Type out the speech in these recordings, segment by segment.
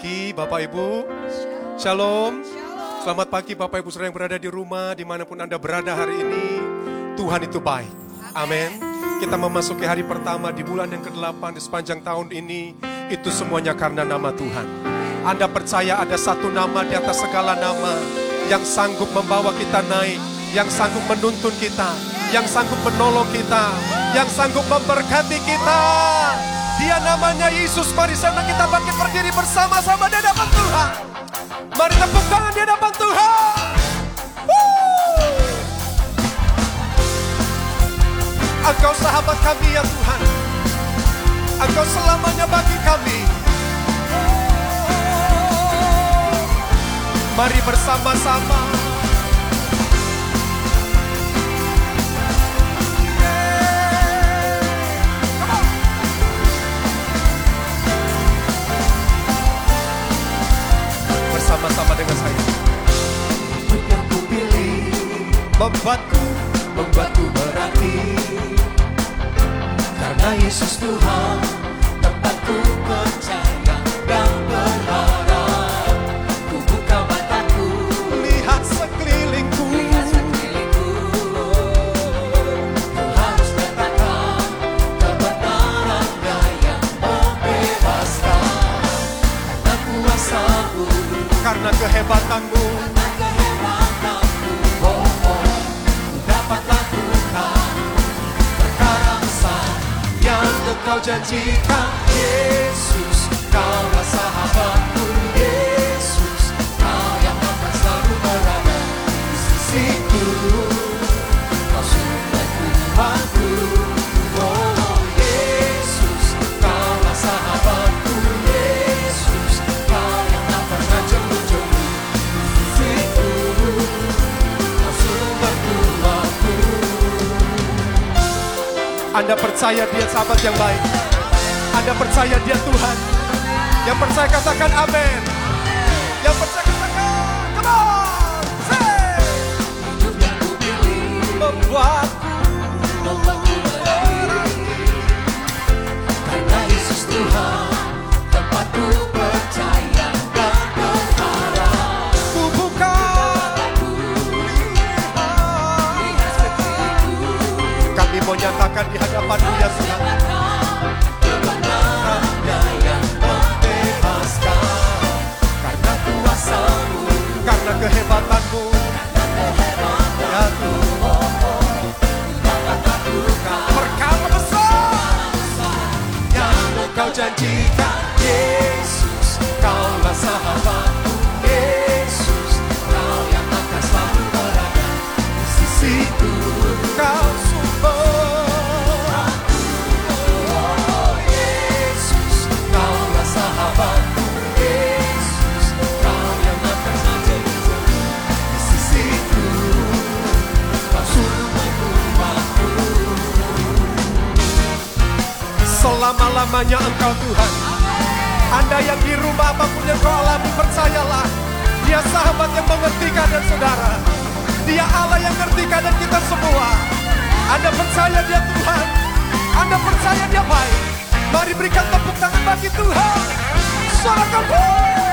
pagi Bapak Ibu. Shalom. Selamat pagi Bapak Ibu Saudara yang berada di rumah, di mana pun Anda berada hari ini. Tuhan itu baik. Amin. Kita memasuki hari pertama di bulan yang ke-8 di sepanjang tahun ini. Itu semuanya karena nama Tuhan. Anda percaya ada satu nama di atas segala nama yang sanggup membawa kita naik, yang sanggup menuntun kita, yang sanggup menolong kita, yang sanggup memberkati kita. Dia namanya Yesus. Mari sana kita bangkit berdiri bersama-sama di hadapan Tuhan. Mari tepuk tangan di hadapan Tuhan. Engkau sahabat kami ya Tuhan. Engkau selamanya bagi kami. Mari bersama-sama. Bersama-sama dengan saya. Yang ku pilih Membuatku membuatku berarti Karena Yesus Tuhan tempatku percaya kehebatanmu Oh dapat lakukan yang engkau janjikan Yesus kaulah sahabatku Yesus kau yang akan selalu berada di sisiku Anda percaya dia sahabat yang baik. Anda percaya dia Tuhan. Yang percaya katakan amin. Yang percaya katakan, come on, say. hidup nyatakan di hadapan dia Tuhan. yang membebaskan Karena kuasamu Karena kehebatanmu. Ya Tuhan. engkau janjikan Yesus kaulah sahabatku Selama-lamanya engkau Tuhan. Anda yang di rumah apa pun yang kau alami percayalah. Dia sahabat yang mengerti keadaan saudara. Dia Allah yang ngerti keadaan kita semua. Anda percaya dia Tuhan. Anda percaya dia baik. Mari berikan tepuk tangan bagi Tuhan. Suarakan. "Wuh!"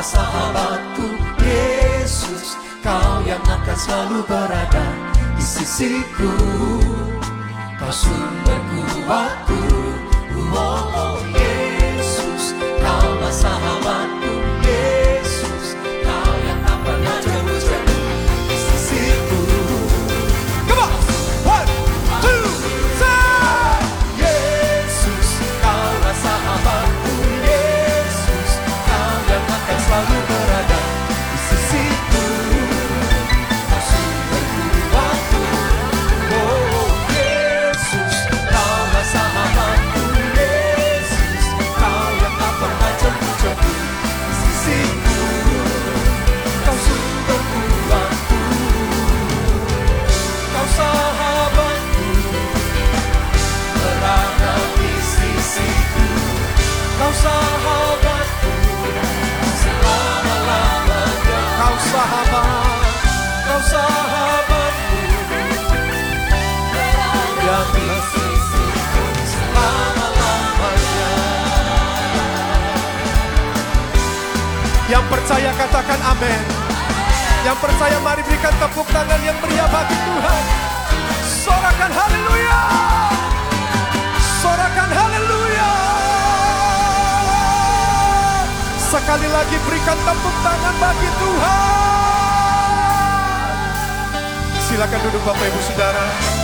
Kaulah sahabatku Yesus, kau yang akan selalu berada di sisiku. Kau sumber kuatku Oh, oh percaya katakan amin. Yang percaya mari berikan tepuk tangan yang meriah bagi Tuhan. Sorakan haleluya. Sorakan haleluya. Sekali lagi berikan tepuk tangan bagi Tuhan. Silakan duduk Bapak Ibu Saudara.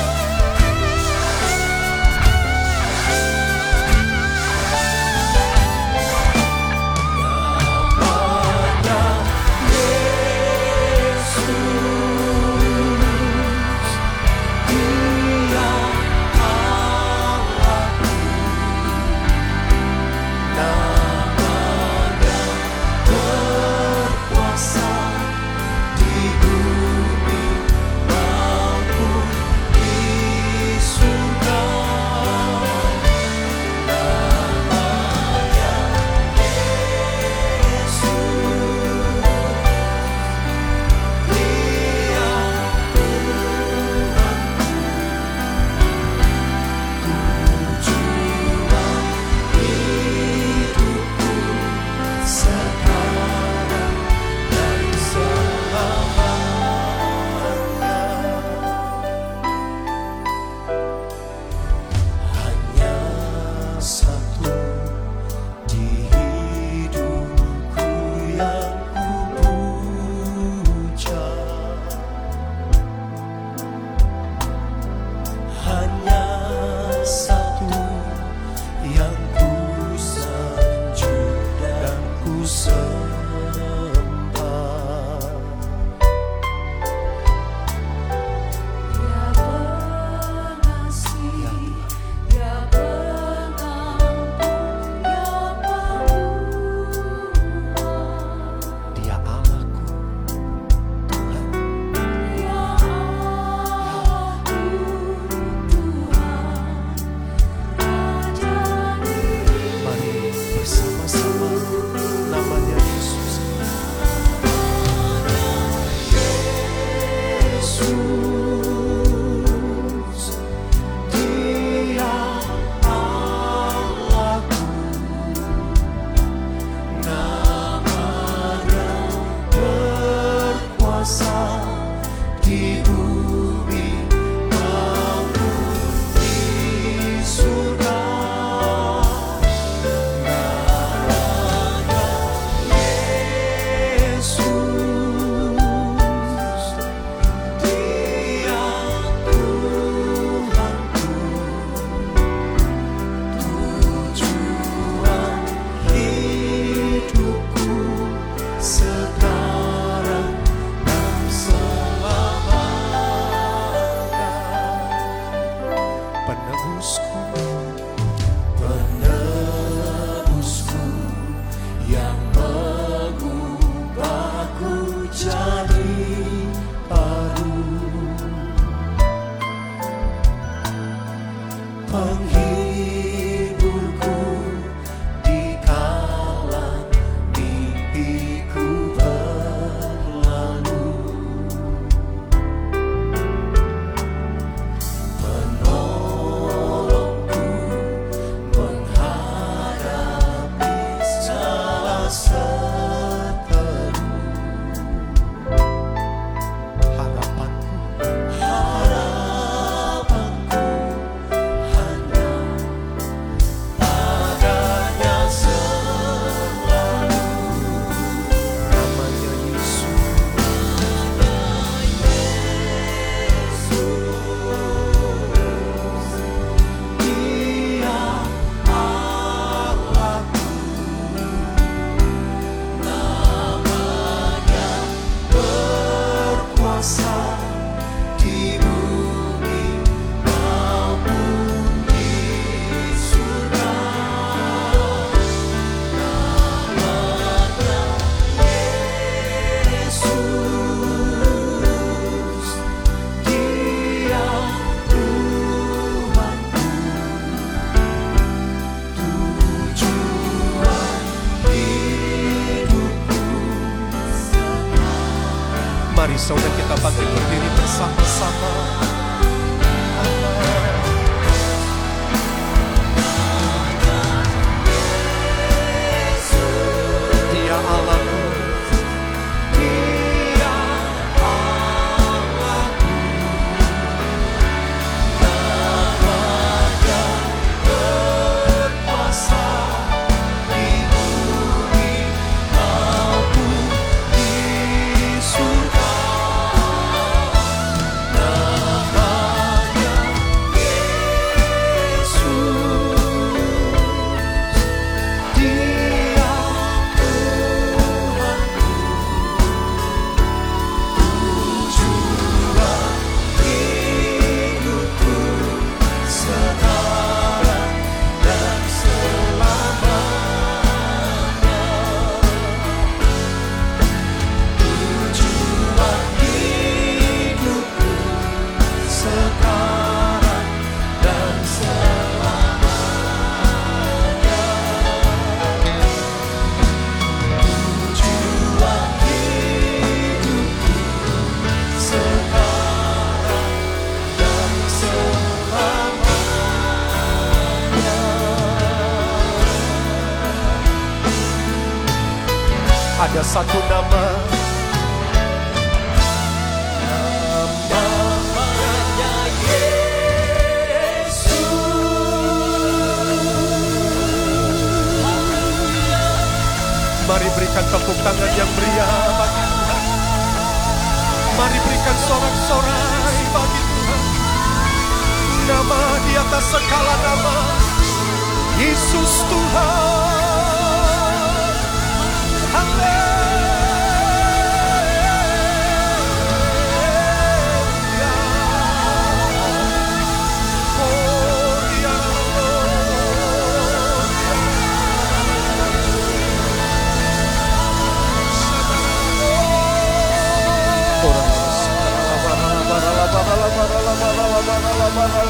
Mari saudara kita bangkit berdiri bersama-sama. satu nama. Mari berikan tepuk tangan yang meriah Mari berikan sorak-sorai bagi Tuhan. Nama di atas segala nama Yesus Tuhan.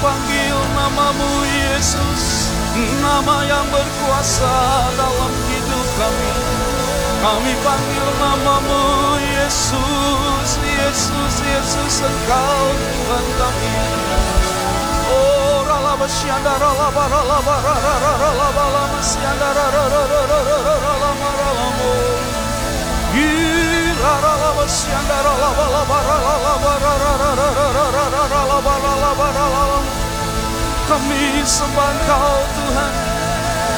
panggil namamu Yesus Nama yang berkuasa dalam hidup kami. Kami panggil namamu Yesus Yesus, Yesus Engkau Tuhan kami. Oh rala basyanda rala bara rala bara rala bara rala bara rala Kami sembah Kau Tuhan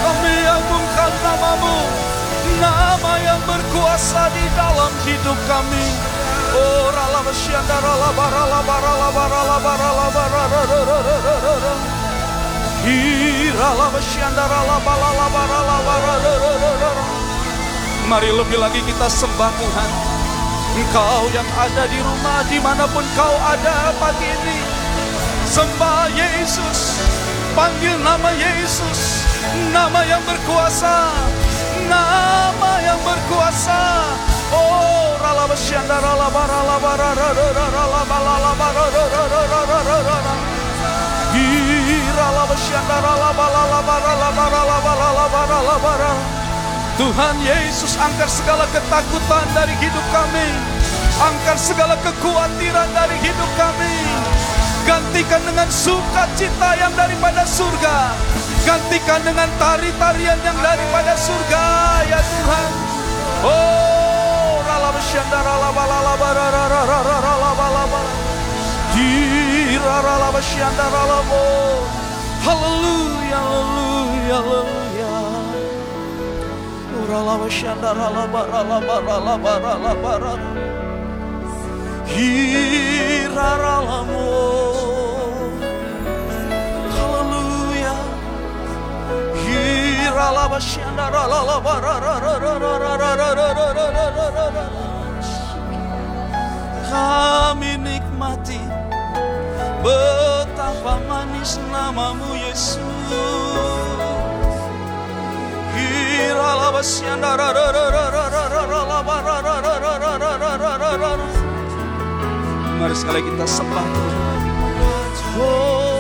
Kami agungkan namamu Nama yang berkuasa di dalam hidup kami Oh Mari lebih lagi kita sembah Tuhan Engkau yang ada di rumah di mana pun kau ada pagi ini Sembah Yesus. Panggil nama Yesus Nama yang berkuasa Nama yang berkuasa. Oh rala besyanda rala barala barara rala balala barara Gira la besyanda rala barala barala barala barala barala barala Tuhan Yesus angkat segala ketakutan dari hidup kami. Angkat segala kekhawatiran dari hidup kami. Gantikan dengan sukacita yang daripada surga. Gantikan dengan tari-tarian yang daripada surga Ya Tuhan. Oh Rala syandara rala laba rara rara rara laba laba Di rara laba syandara Haleluya haleluya haleluya. Hallelujah. Kami nikmati betapa manis namamu Yesus. Mari sekali kita sembah. Oh,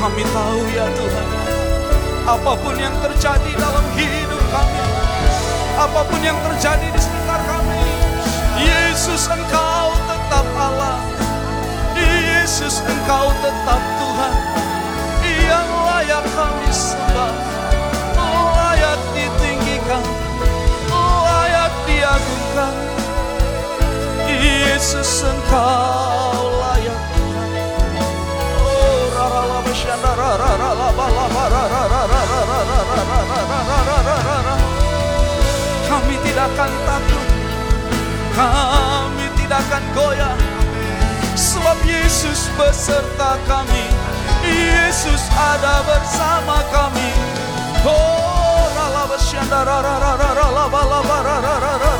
Kami tahu ya Tuhan Apa pun yang terjadi dalam hidup kami Apa pun yang terjadi di sekitar kami Yesus engkau tetap Allah. Yesus engkau tetap Yesus engkau layak Oh, rara la Kami tidak akan takut, kami tidak akan goyah, sebab Yesus beserta kami. Yesus ada bersama kami. Oh, basyanda, rara, bara, rara,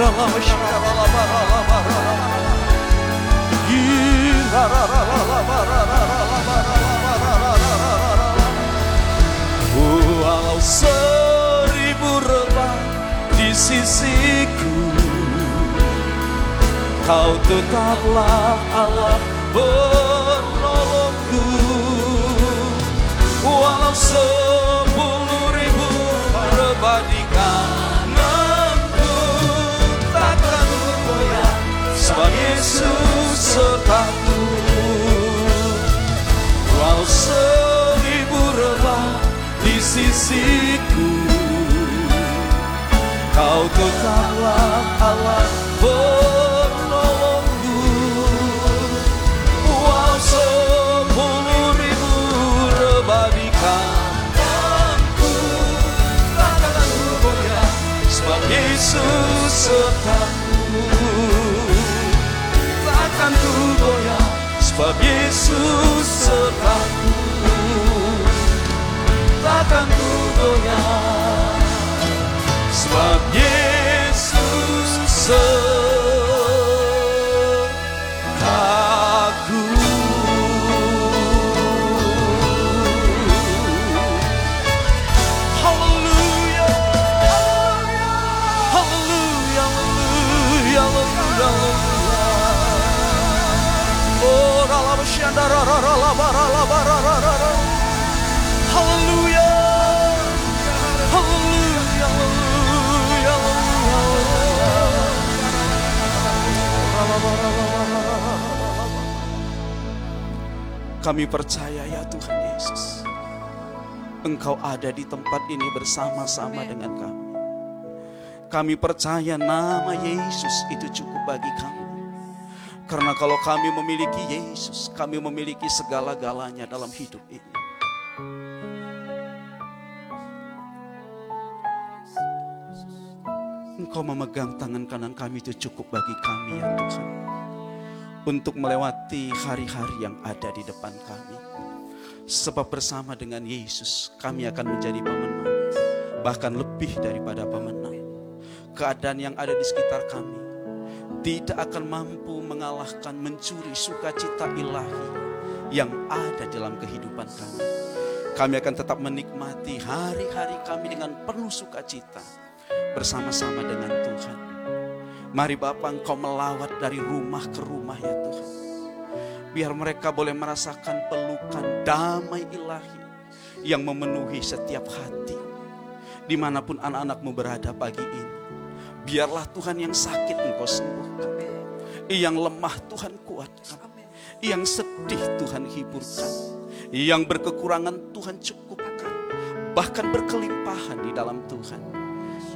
Walau seribu rebah di sisiku Kau tetaplah Allah penolongku Walau sepuluh ribu rebah di sebab Yesus sertaku Walau seribu rebah di sisiku. Kau tetaplah Allah penolongku. Walau sepuluh ribu rebah di kananku Takkan goyah sebab Yesus sertaku sebab Yesus sertaku Kami percaya ya Tuhan Yesus. Engkau ada di tempat ini bersama-sama dengan kami. Kami percaya nama Yesus itu cukup bagi kami. Karena kalau kami memiliki Yesus Kami memiliki segala-galanya dalam hidup ini. Engkau memegang tangan kanan kami itu cukup bagi kami ya Tuhan. Untuk melewati hari-hari yang ada di depan kami. Sebab bersama dengan Yesus kami akan menjadi pemenang. Bahkan lebih daripada pemenang. Keadaan yang ada di sekitar kami tidak akan mampu mengalahkan mencuri sukacita ilahi yang ada dalam kehidupan kami. Kami akan tetap menikmati hari-hari kami dengan penuh sukacita bersama-sama dengan Tuhan. Mari Bapak Engkau melawat dari rumah ke rumah ya Tuhan. Biar mereka boleh merasakan pelukan damai ilahi yang memenuhi setiap hati. Di mana pun anak-anakmu berada pagi ini. Biarlah Tuhan yang sakit Engkau sembuhkan. Yang lemah Tuhan kuatkan. Yang sedih Tuhan hiburkan. Yang berkekurangan Tuhan cukupkan. Bahkan berkelimpahan di dalam Tuhan.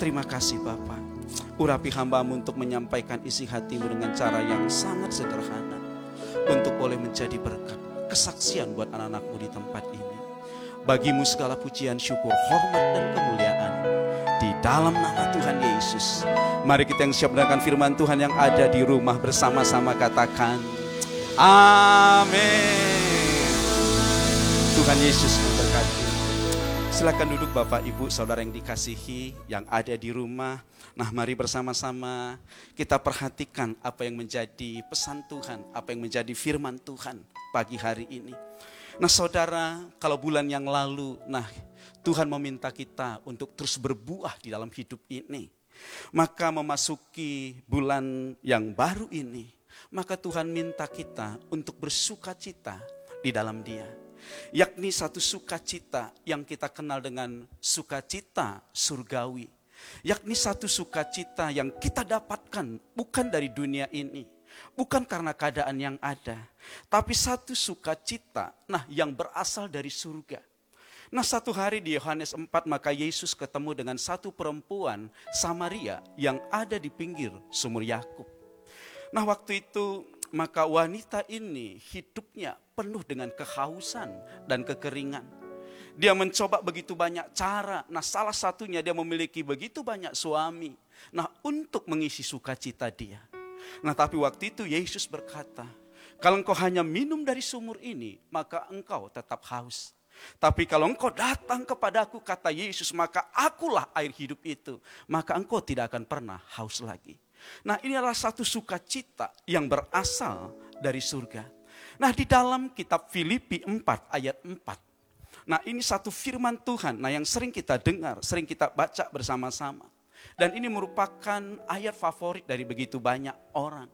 Terima kasih Bapak. Urapi hambamu untuk menyampaikan isi hatimu dengan cara yang sangat sederhana. Untuk boleh menjadi berkat. Kesaksian buat anak-anakmu di tempat ini. Bagimu segala pujian, syukur, hormat, dan kemuliaan. Di dalam nama Tuhan Yesus. Mari kita yang siap mendengarkan firman Tuhan yang ada di rumah bersama-sama katakan. Amin. Tuhan Yesus Silakan duduk Bapak Ibu Saudara yang dikasihi yang ada di rumah. Nah, mari bersama-sama kita perhatikan apa yang menjadi pesan Tuhan, apa yang menjadi firman Tuhan pagi hari ini. Nah, Saudara, kalau bulan yang lalu, nah Tuhan meminta kita untuk terus berbuah di dalam hidup ini. Maka memasuki bulan yang baru ini, maka Tuhan minta kita untuk bersuka cita di dalam Dia yakni satu sukacita yang kita kenal dengan sukacita surgawi, yakni satu sukacita yang kita dapatkan bukan dari dunia ini, bukan karena keadaan yang ada, tapi satu sukacita, nah yang berasal dari surga. Nah satu hari di Yohanes 4 maka Yesus ketemu dengan satu perempuan Samaria yang ada di pinggir sumur Yakub. Nah waktu itu maka wanita ini hidupnya penuh dengan kehausan dan kekeringan. Dia mencoba begitu banyak cara. Nah salah satunya dia memiliki begitu banyak suami. Nah untuk mengisi sukacita dia. Nah tapi waktu itu Yesus berkata, kalau engkau hanya minum dari sumur ini, maka engkau tetap haus. Tapi kalau engkau datang kepadaku, kata Yesus, maka akulah air hidup itu. Maka engkau tidak akan pernah haus lagi. Nah ini adalah satu sukacita yang berasal dari surga. Nah di dalam kitab Filipi 4 ayat 4. Nah ini satu firman Tuhan, nah yang sering kita dengar, sering kita baca bersama-sama. Dan ini merupakan ayat favorit dari begitu banyak orang.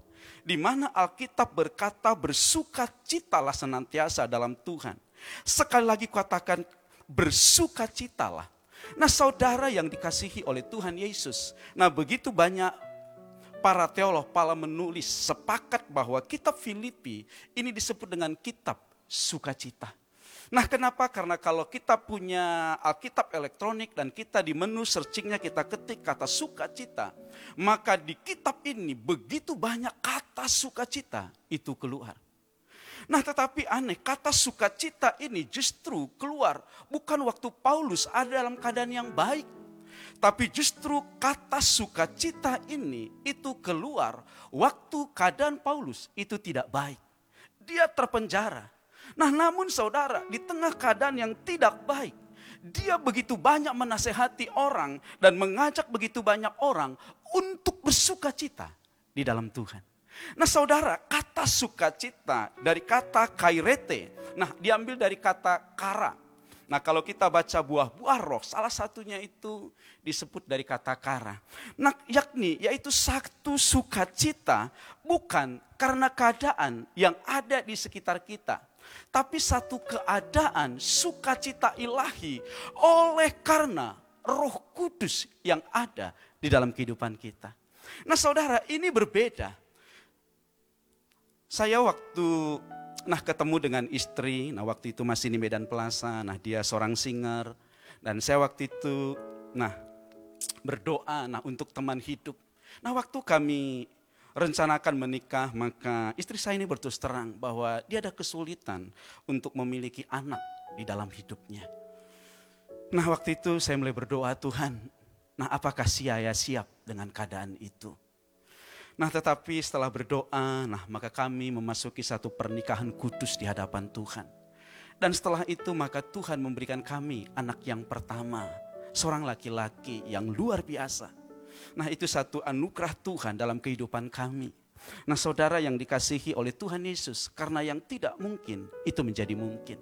Di mana Alkitab berkata bersukacitalah senantiasa dalam Tuhan. Sekali lagi katakan bersukacitalah. Nah saudara yang dikasihi oleh Tuhan Yesus. Nah begitu banyak para teolog, para menulis sepakat bahwa kitab Filipi ini disebut dengan kitab sukacita. Nah kenapa? Karena kalau kita punya Alkitab elektronik dan kita di menu searchingnya kita ketik kata sukacita. Maka di kitab ini begitu banyak kata sukacita itu keluar. Nah tetapi aneh, kata sukacita ini justru keluar bukan waktu Paulus ada dalam keadaan yang baik. Tapi justru kata sukacita ini itu keluar waktu keadaan Paulus itu tidak baik. Dia terpenjara. Nah namun saudara di tengah keadaan yang tidak baik. Dia begitu banyak menasehati orang dan mengajak begitu banyak orang untuk bersukacita di dalam Tuhan. Nah saudara, kata sukacita dari kata kairete. Nah diambil dari kata kara. Nah kalau kita baca buah-buah roh, salah satunya itu disebut dari kata kara. Nah yakni yaitu satu sukacita bukan karena keadaan yang ada di sekitar kita. Tapi satu keadaan sukacita ilahi oleh karena roh kudus yang ada di dalam kehidupan kita. Nah saudara ini berbeda saya waktu nah ketemu dengan istri, nah waktu itu masih di Medan Plaza, nah dia seorang singer dan saya waktu itu nah berdoa nah untuk teman hidup. Nah waktu kami rencanakan menikah maka istri saya ini berterus terang bahwa dia ada kesulitan untuk memiliki anak di dalam hidupnya. Nah waktu itu saya mulai berdoa Tuhan, nah apakah saya siap dengan keadaan itu? Nah tetapi setelah berdoa, nah maka kami memasuki satu pernikahan kudus di hadapan Tuhan. Dan setelah itu maka Tuhan memberikan kami anak yang pertama. Seorang laki-laki yang luar biasa. Nah itu satu anugerah Tuhan dalam kehidupan kami. Nah saudara yang dikasihi oleh Tuhan Yesus. Karena yang tidak mungkin itu menjadi mungkin.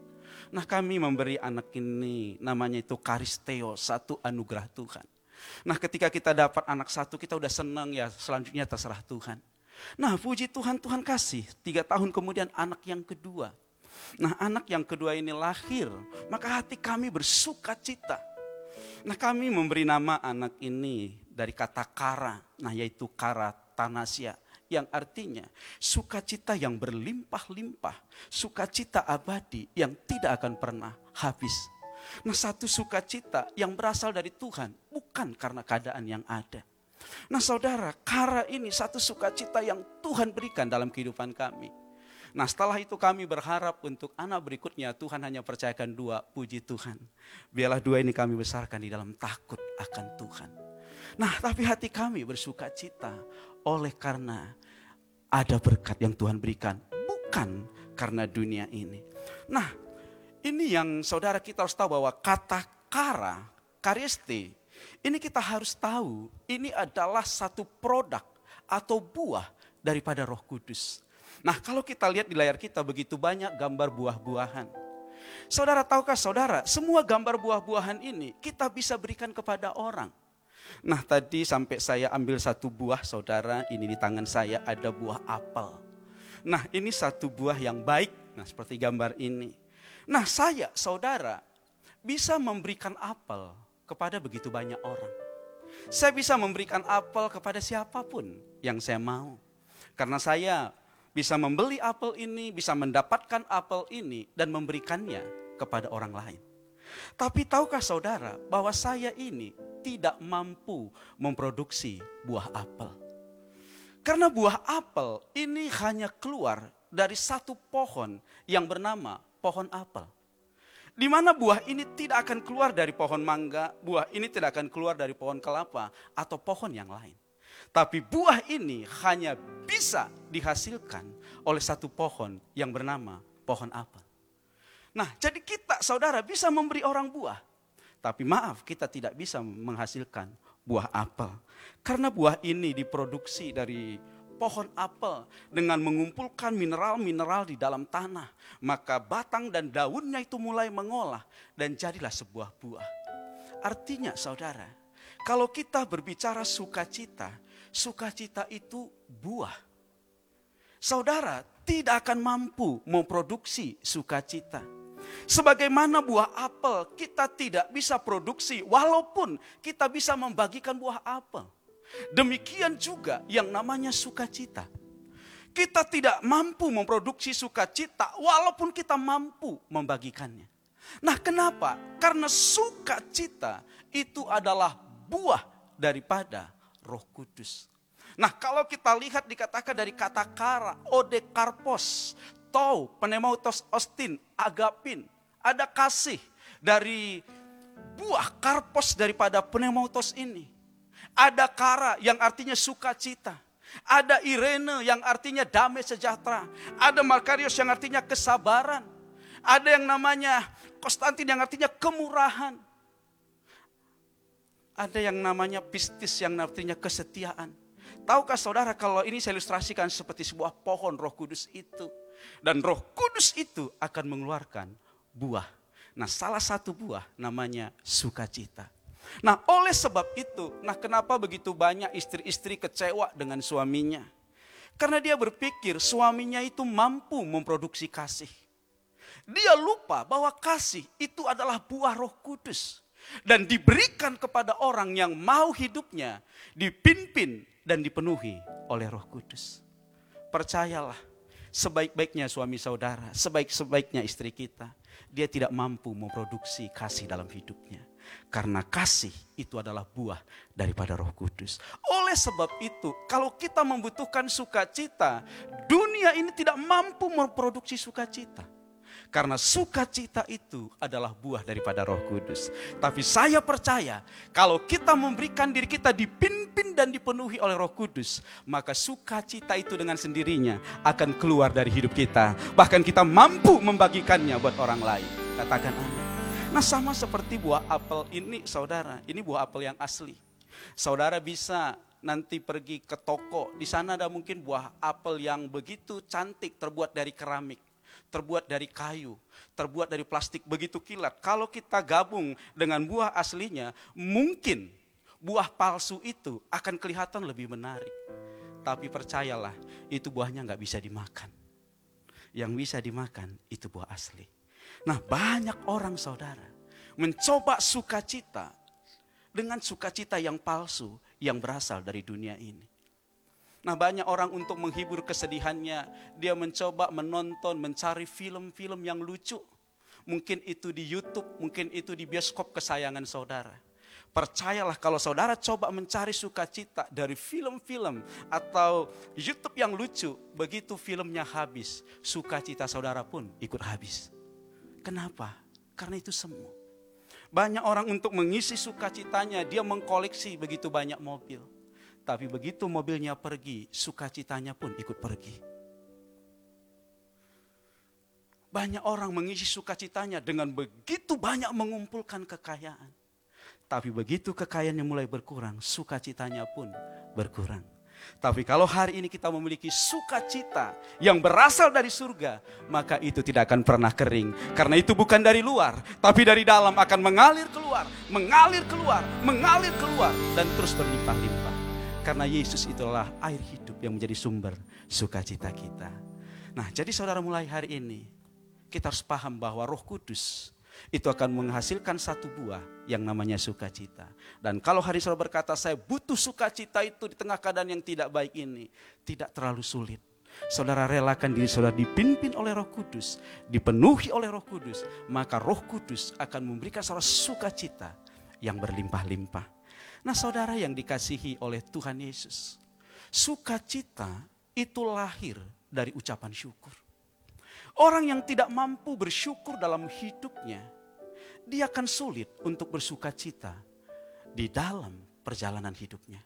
Nah kami memberi anak ini namanya itu Karisteo, satu anugerah Tuhan. Nah ketika kita dapat anak satu kita udah senang ya selanjutnya terserah Tuhan. Nah puji Tuhan Tuhan kasih tiga tahun kemudian anak yang kedua. Nah anak yang kedua ini lahir maka hati kami bersuka cita. Nah kami memberi nama anak ini dari kata kara, nah yaitu kara tanasia yang artinya sukacita yang berlimpah-limpah, sukacita abadi yang tidak akan pernah habis. Nah satu sukacita yang berasal dari Tuhan bukan karena keadaan yang ada. Nah saudara, kara ini satu sukacita yang Tuhan berikan dalam kehidupan kami. Nah setelah itu kami berharap untuk anak berikutnya Tuhan hanya percayakan dua, puji Tuhan. Biarlah dua ini kami besarkan di dalam takut akan Tuhan. Nah tapi hati kami bersuka cita oleh karena ada berkat yang Tuhan berikan. Bukan karena dunia ini. Nah ini yang saudara kita harus tahu bahwa kata kara, kariste, ini kita harus tahu ini adalah satu produk atau buah daripada roh kudus. Nah kalau kita lihat di layar kita begitu banyak gambar buah-buahan. Saudara tahukah saudara, semua gambar buah-buahan ini kita bisa berikan kepada orang. Nah tadi sampai saya ambil satu buah saudara, ini di tangan saya ada buah apel. Nah ini satu buah yang baik, nah seperti gambar ini. Nah saya saudara bisa memberikan apel kepada begitu banyak orang. Saya bisa memberikan apel kepada siapa pun yang saya mau. Karena saya bisa membeli apel ini, bisa mendapatkan apel ini dan memberikannya kepada orang lain. Tapi tahukah saudara bahwa saya ini tidak mampu memproduksi buah apel? Karena buah apel ini hanya keluar dari satu pohon yang bernama pohon apel. Di mana buah ini tidak akan keluar dari pohon mangga, buah ini tidak akan keluar dari pohon kelapa atau pohon yang lain. Tapi buah ini hanya bisa dihasilkan oleh satu pohon yang bernama pohon apel. Nah, jadi kita saudara bisa memberi orang buah. Tapi maaf, kita tidak bisa menghasilkan buah apel. Karena buah ini diproduksi dari pohon apel dengan mengumpulkan mineral-mineral di dalam tanah. Maka batang dan daunnya itu mulai mengolah dan jadilah sebuah buah. Artinya saudara, kalau kita berbicara sukacita, sukacita itu buah. Saudara tidak akan mampu memproduksi sukacita. Sebagaimana buah apel, kita tidak bisa produksi walaupun kita bisa membagikan buah apel. Demikian juga yang namanya sukacita. Kita tidak mampu memproduksi sukacita walaupun kita mampu membagikannya. Nah, kenapa? Karena sukacita itu adalah buah daripada Roh Kudus. Nah, kalau kita lihat dikatakan dari kata kara, odekarpos, tau, pneumautos ostin, agapin, ada kasih dari buah karpos daripada pneumautos ini. Ada kara yang artinya sukacita. Ada Irene yang artinya damai sejahtera. Ada Makarios yang artinya kesabaran. Ada yang namanya Konstantin yang artinya kemurahan. Ada yang namanya pistis yang artinya kesetiaan. Tahukah saudara kalau ini saya ilustrasikan seperti sebuah pohon roh kudus itu. Dan roh kudus itu akan mengeluarkan buah. Nah salah satu buah namanya sukacita. Nah oleh sebab itu, nah kenapa begitu banyak istri-istri kecewa dengan suaminya? Karena dia berpikir suaminya itu mampu memproduksi kasih. Dia lupa bahwa kasih itu adalah buah roh kudus. Dan diberikan kepada orang yang mau hidupnya dipimpin dan dipenuhi oleh roh kudus. Percayalah, sebaik-baiknya suami saudara, sebaik-sebaiknya istri kita, dia tidak mampu memproduksi kasih dalam hidupnya. Karena kasih itu adalah buah daripada roh kudus. Oleh sebab itu, kalau kita membutuhkan sukacita, dunia ini tidak mampu memproduksi sukacita. Karena sukacita itu adalah buah daripada roh kudus. Tapi saya percaya kalau kita memberikan diri kita dipimpin dan dipenuhi oleh roh kudus. Maka sukacita itu dengan sendirinya akan keluar dari hidup kita. Bahkan kita mampu membagikannya buat orang lain. Katakan amin. Nah sama seperti buah apel ini saudara. Ini buah apel yang asli. Saudara bisa nanti pergi ke toko. Di sana ada mungkin buah apel yang begitu cantik terbuat dari keramik terbuat dari kayu, terbuat dari plastik begitu kilat. Kalau kita gabung dengan buah aslinya, mungkin buah palsu itu akan kelihatan lebih menarik. Tapi percayalah, itu buahnya nggak bisa dimakan. Yang bisa dimakan itu buah asli. Nah banyak orang saudara mencoba sukacita dengan sukacita yang palsu yang berasal dari dunia ini. Nah banyak orang untuk menghibur kesedihannya, dia mencoba menonton, mencari film-film yang lucu. Mungkin itu di Youtube, mungkin itu di bioskop kesayangan saudara. Percayalah kalau saudara coba mencari sukacita dari film-film atau Youtube yang lucu, begitu filmnya habis, sukacita saudara pun ikut habis. Kenapa? Karena itu semu. Banyak orang untuk mengisi sukacitanya, dia mengkoleksi begitu banyak mobil. Tapi begitu mobilnya pergi, sukacitanya pun ikut pergi. Banyak orang mengisi sukacitanya dengan begitu banyak mengumpulkan kekayaan. Tapi begitu kekayaannya mulai berkurang, sukacitanya pun berkurang. Tapi kalau hari ini kita memiliki sukacita yang berasal dari surga, maka itu tidak akan pernah kering. Karena itu bukan dari luar, tapi dari dalam akan mengalir keluar, mengalir keluar, mengalir keluar, dan terus berlimpah-limpah. Karena Yesus itulah air hidup yang menjadi sumber sukacita kita. Nah, jadi saudara mulai hari ini, kita harus paham bahwa roh kudus itu akan menghasilkan satu buah yang namanya sukacita. Dan kalau hari saudara berkata, saya butuh sukacita itu di tengah keadaan yang tidak baik ini, tidak terlalu sulit. saudara relakan diri saudara dipimpin oleh Roh Kudus, dipenuhi oleh Roh Kudus, maka Roh Kudus akan memberikan saudara sukacita yang berlimpah-limpah. Nah, saudara yang dikasihi oleh Tuhan Yesus, sukacita itu lahir dari ucapan syukur. Orang yang tidak mampu bersyukur dalam hidupnya, dia akan sulit untuk bersukacita di dalam perjalanan hidupnya.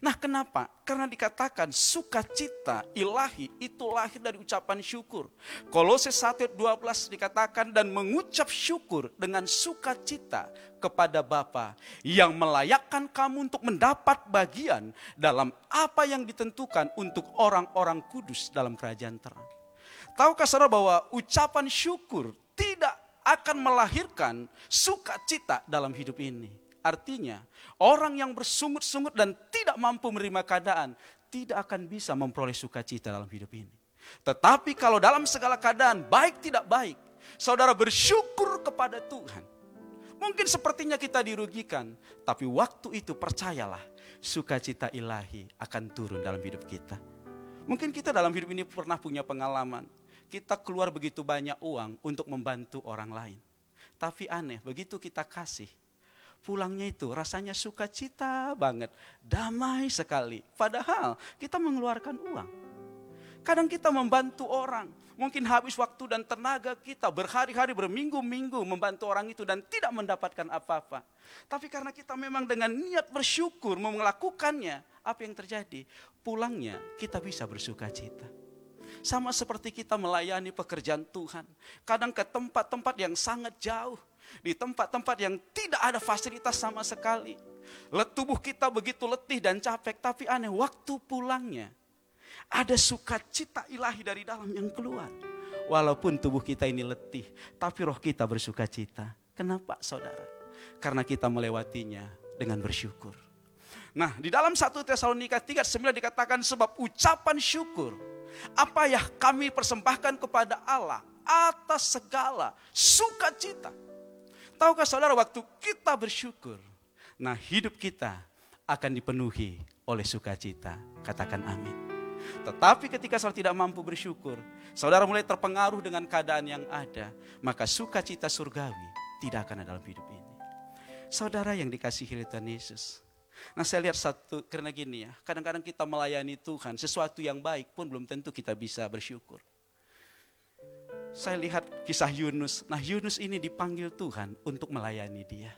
Nah kenapa? Karena dikatakan sukacita ilahi itu lahir dari ucapan syukur. Kolose 1 ayat 12 dikatakan dan mengucap syukur dengan sukacita kepada Bapa yang melayakkan kamu untuk mendapat bagian dalam apa yang ditentukan untuk orang-orang kudus dalam kerajaan terang. Tahukah saudara bahwa ucapan syukur tidak akan melahirkan sukacita dalam hidup ini? Artinya, orang yang bersungut-sungut dan tidak mampu menerima keadaan tidak akan bisa memperoleh sukacita dalam hidup ini. Tetapi kalau dalam segala keadaan, baik tidak baik, saudara bersyukur kepada Tuhan. Mungkin sepertinya kita dirugikan, tapi waktu itu percayalah, sukacita ilahi akan turun dalam hidup kita. Mungkin kita dalam hidup ini pernah punya pengalaman, kita keluar begitu banyak uang untuk membantu orang lain. Tapi aneh, begitu kita kasih, pulangnya itu rasanya sukacita banget, damai sekali. Padahal kita mengeluarkan uang. Kadang kita membantu orang, mungkin habis waktu dan tenaga kita berhari-hari berminggu-minggu membantu orang itu dan tidak mendapatkan apa-apa. Tapi karena kita memang dengan niat bersyukur mau melakukannya, apa yang terjadi? Pulangnya kita bisa bersukacita. Sama seperti kita melayani pekerjaan Tuhan. Kadang ke tempat-tempat yang sangat jauh di tempat-tempat yang tidak ada fasilitas sama sekali. Tubuh kita begitu letih dan capek, tapi aneh waktu pulangnya ada sukacita ilahi dari dalam yang keluar. Walaupun tubuh kita ini letih, tapi roh kita bersukacita. Kenapa saudara? Karena kita melewatinya dengan bersyukur. Nah, di dalam 1 Tesalonika 3:9 dikatakan sebab ucapan syukur apa yang kami persembahkan kepada Allah atas segala sukacita Tahukah saudara waktu kita bersyukur, nah hidup kita akan dipenuhi oleh sukacita. Katakan amin. Tetapi ketika saudara tidak mampu bersyukur, saudara mulai terpengaruh dengan keadaan yang ada, maka sukacita surgawi tidak akan ada dalam hidup ini. Saudara yang dikasihi Tuhan Yesus. Nah saya lihat satu, karena gini ya, kadang-kadang kita melayani Tuhan, sesuatu yang baik pun belum tentu kita bisa bersyukur saya lihat kisah Yunus. Nah Yunus ini dipanggil Tuhan untuk melayani dia.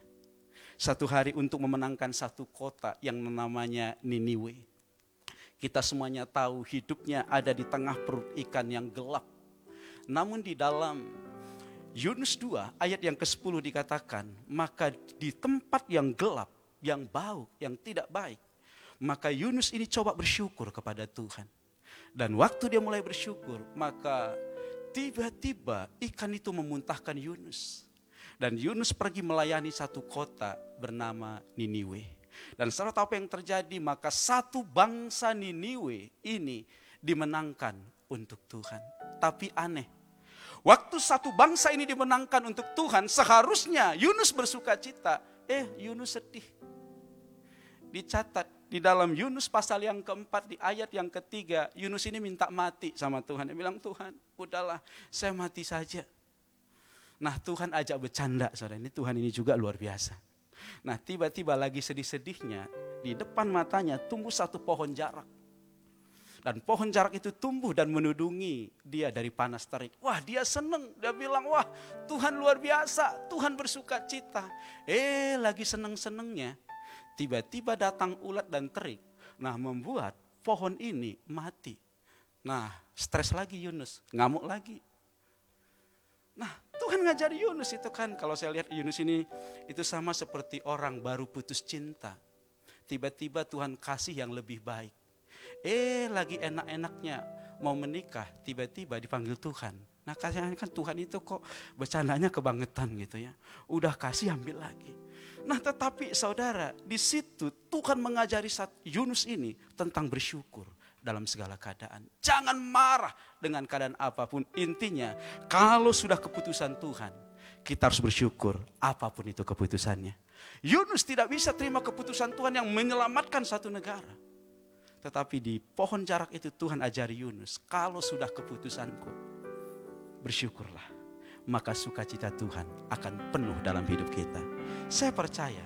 Satu hari untuk memenangkan satu kota yang namanya Niniwe. Kita semuanya tahu hidupnya ada di tengah perut ikan yang gelap. Namun di dalam Yunus 2 ayat yang ke-10 dikatakan, maka di tempat yang gelap, yang bau, yang tidak baik, maka Yunus ini coba bersyukur kepada Tuhan. Dan waktu dia mulai bersyukur, maka Tiba-tiba ikan itu memuntahkan Yunus. Dan Yunus pergi melayani satu kota bernama Niniwe. Dan setelah apa yang terjadi, maka satu bangsa Niniwe ini dimenangkan untuk Tuhan. Tapi aneh, waktu satu bangsa ini dimenangkan untuk Tuhan, seharusnya Yunus bersuka cita. Eh, Yunus sedih. Dicatat di dalam Yunus pasal yang keempat di ayat yang ketiga, Yunus ini minta mati sama Tuhan. Dia bilang, Tuhan udahlah saya mati saja. Nah Tuhan ajak bercanda saudara, ini Tuhan ini juga luar biasa. Nah tiba-tiba lagi sedih-sedihnya, di depan matanya tumbuh satu pohon jarak. Dan pohon jarak itu tumbuh dan menudungi dia dari panas terik. Wah dia seneng, dia bilang wah Tuhan luar biasa, Tuhan bersuka cita. Eh lagi seneng-senengnya, tiba-tiba datang ulat dan terik. Nah membuat pohon ini mati. Nah stres lagi Yunus, ngamuk lagi. Nah Tuhan ngajari Yunus itu kan, kalau saya lihat Yunus ini itu sama seperti orang baru putus cinta. Tiba-tiba Tuhan kasih yang lebih baik. Eh lagi enak-enaknya mau menikah, tiba-tiba dipanggil Tuhan. Nah kasihnya kan Tuhan itu kok bercandanya kebangetan gitu ya. Udah kasih ambil lagi. Nah tetapi saudara di situ Tuhan mengajari Yunus ini tentang bersyukur dalam segala keadaan. Jangan marah dengan keadaan apa pun. Intinya kalau sudah keputusan Tuhan kita harus bersyukur apa pun itu keputusannya. Yunus tidak bisa terima keputusan Tuhan yang menyelamatkan satu negara. Tetapi di pohon jarak itu Tuhan ajari Yunus, kalau sudah keputusanku, bersyukurlah. Maka sukacita Tuhan akan penuh dalam hidup kita. Saya percaya,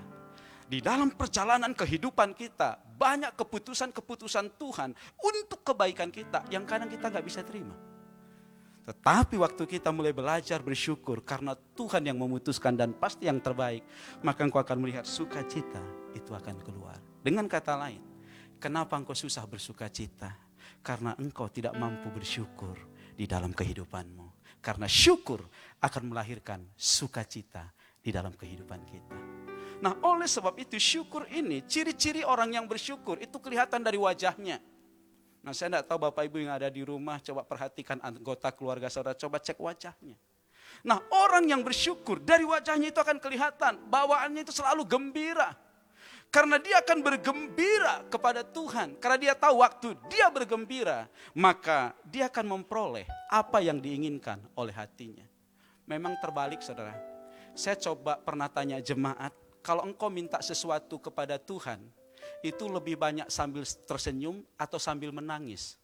di dalam perjalanan kehidupan kita, banyak keputusan-keputusan Tuhan untuk kebaikan kita yang kadang kita nggak bisa terima. Tetapi waktu kita mulai belajar bersyukur karena Tuhan yang memutuskan dan pasti yang terbaik, maka engkau akan melihat sukacita itu akan keluar. Dengan kata lain, kenapa engkau susah bersukacita? Karena engkau tidak mampu bersyukur di dalam kehidupanmu. Karena syukur akan melahirkan sukacita di dalam kehidupan kita. Nah, oleh sebab itu syukur ini, ciri-ciri orang yang bersyukur itu kelihatan dari wajahnya. Nah, saya tidak tahu Bapak Ibu yang ada di rumah, coba perhatikan anggota keluarga saudara, coba cek wajahnya. Nah, orang yang bersyukur dari wajahnya itu akan kelihatan, bawaannya itu selalu gembira. Karena dia akan bergembira kepada Tuhan. Karena dia tahu waktu dia bergembira, maka dia akan memperoleh apa yang diinginkan oleh hatinya. Memang terbalik saudara. Saya coba pernah tanya jemaat, kalau engkau minta sesuatu kepada Tuhan, itu lebih banyak sambil tersenyum atau sambil menangis.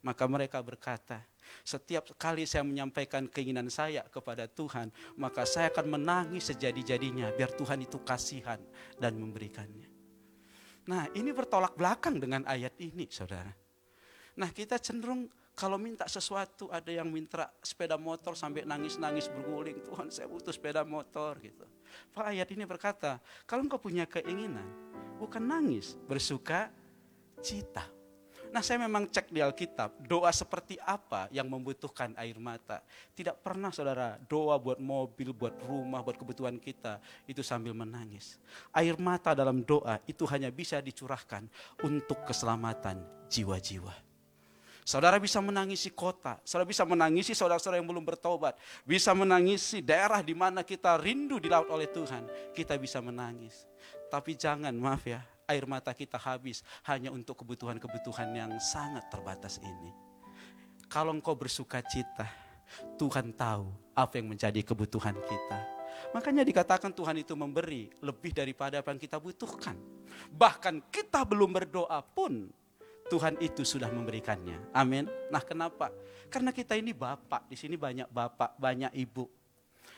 Maka mereka berkata, setiap kali saya menyampaikan keinginan saya kepada Tuhan, maka saya akan menangis sejadi-jadinya biar Tuhan itu kasihan dan memberikannya. Nah, ini bertolak belakang dengan ayat ini, Saudara. Nah, kita cenderung kalau minta sesuatu ada yang minta sepeda motor sampai nangis-nangis berguling, Tuhan saya butuh sepeda motor gitu. Pak ayat ini berkata, kalau engkau punya keinginan, bukan nangis, bersuka cita. Nah saya memang cek di Alkitab, doa seperti apa yang membutuhkan air mata. Tidak pernah saudara doa buat mobil, buat rumah, buat kebutuhan kita, itu sambil menangis. Air mata dalam doa itu hanya bisa dicurahkan untuk keselamatan jiwa-jiwa. Saudara bisa menangisi kota, saudara bisa menangisi saudara-saudara yang belum bertobat, bisa menangisi daerah di mana kita rindu dilaut oleh Tuhan, kita bisa menangis. Tapi jangan, maaf ya, air mata kita habis hanya untuk kebutuhan-kebutuhan yang sangat terbatas ini. Kalau engkau bersuka cita, Tuhan tahu apa yang menjadi kebutuhan kita. Makanya dikatakan Tuhan itu memberi lebih daripada apa yang kita butuhkan. Bahkan kita belum berdoa pun Tuhan itu sudah memberikannya. Amin. Nah, kenapa? Karena kita ini bapak, di sini banyak bapak, banyak ibu.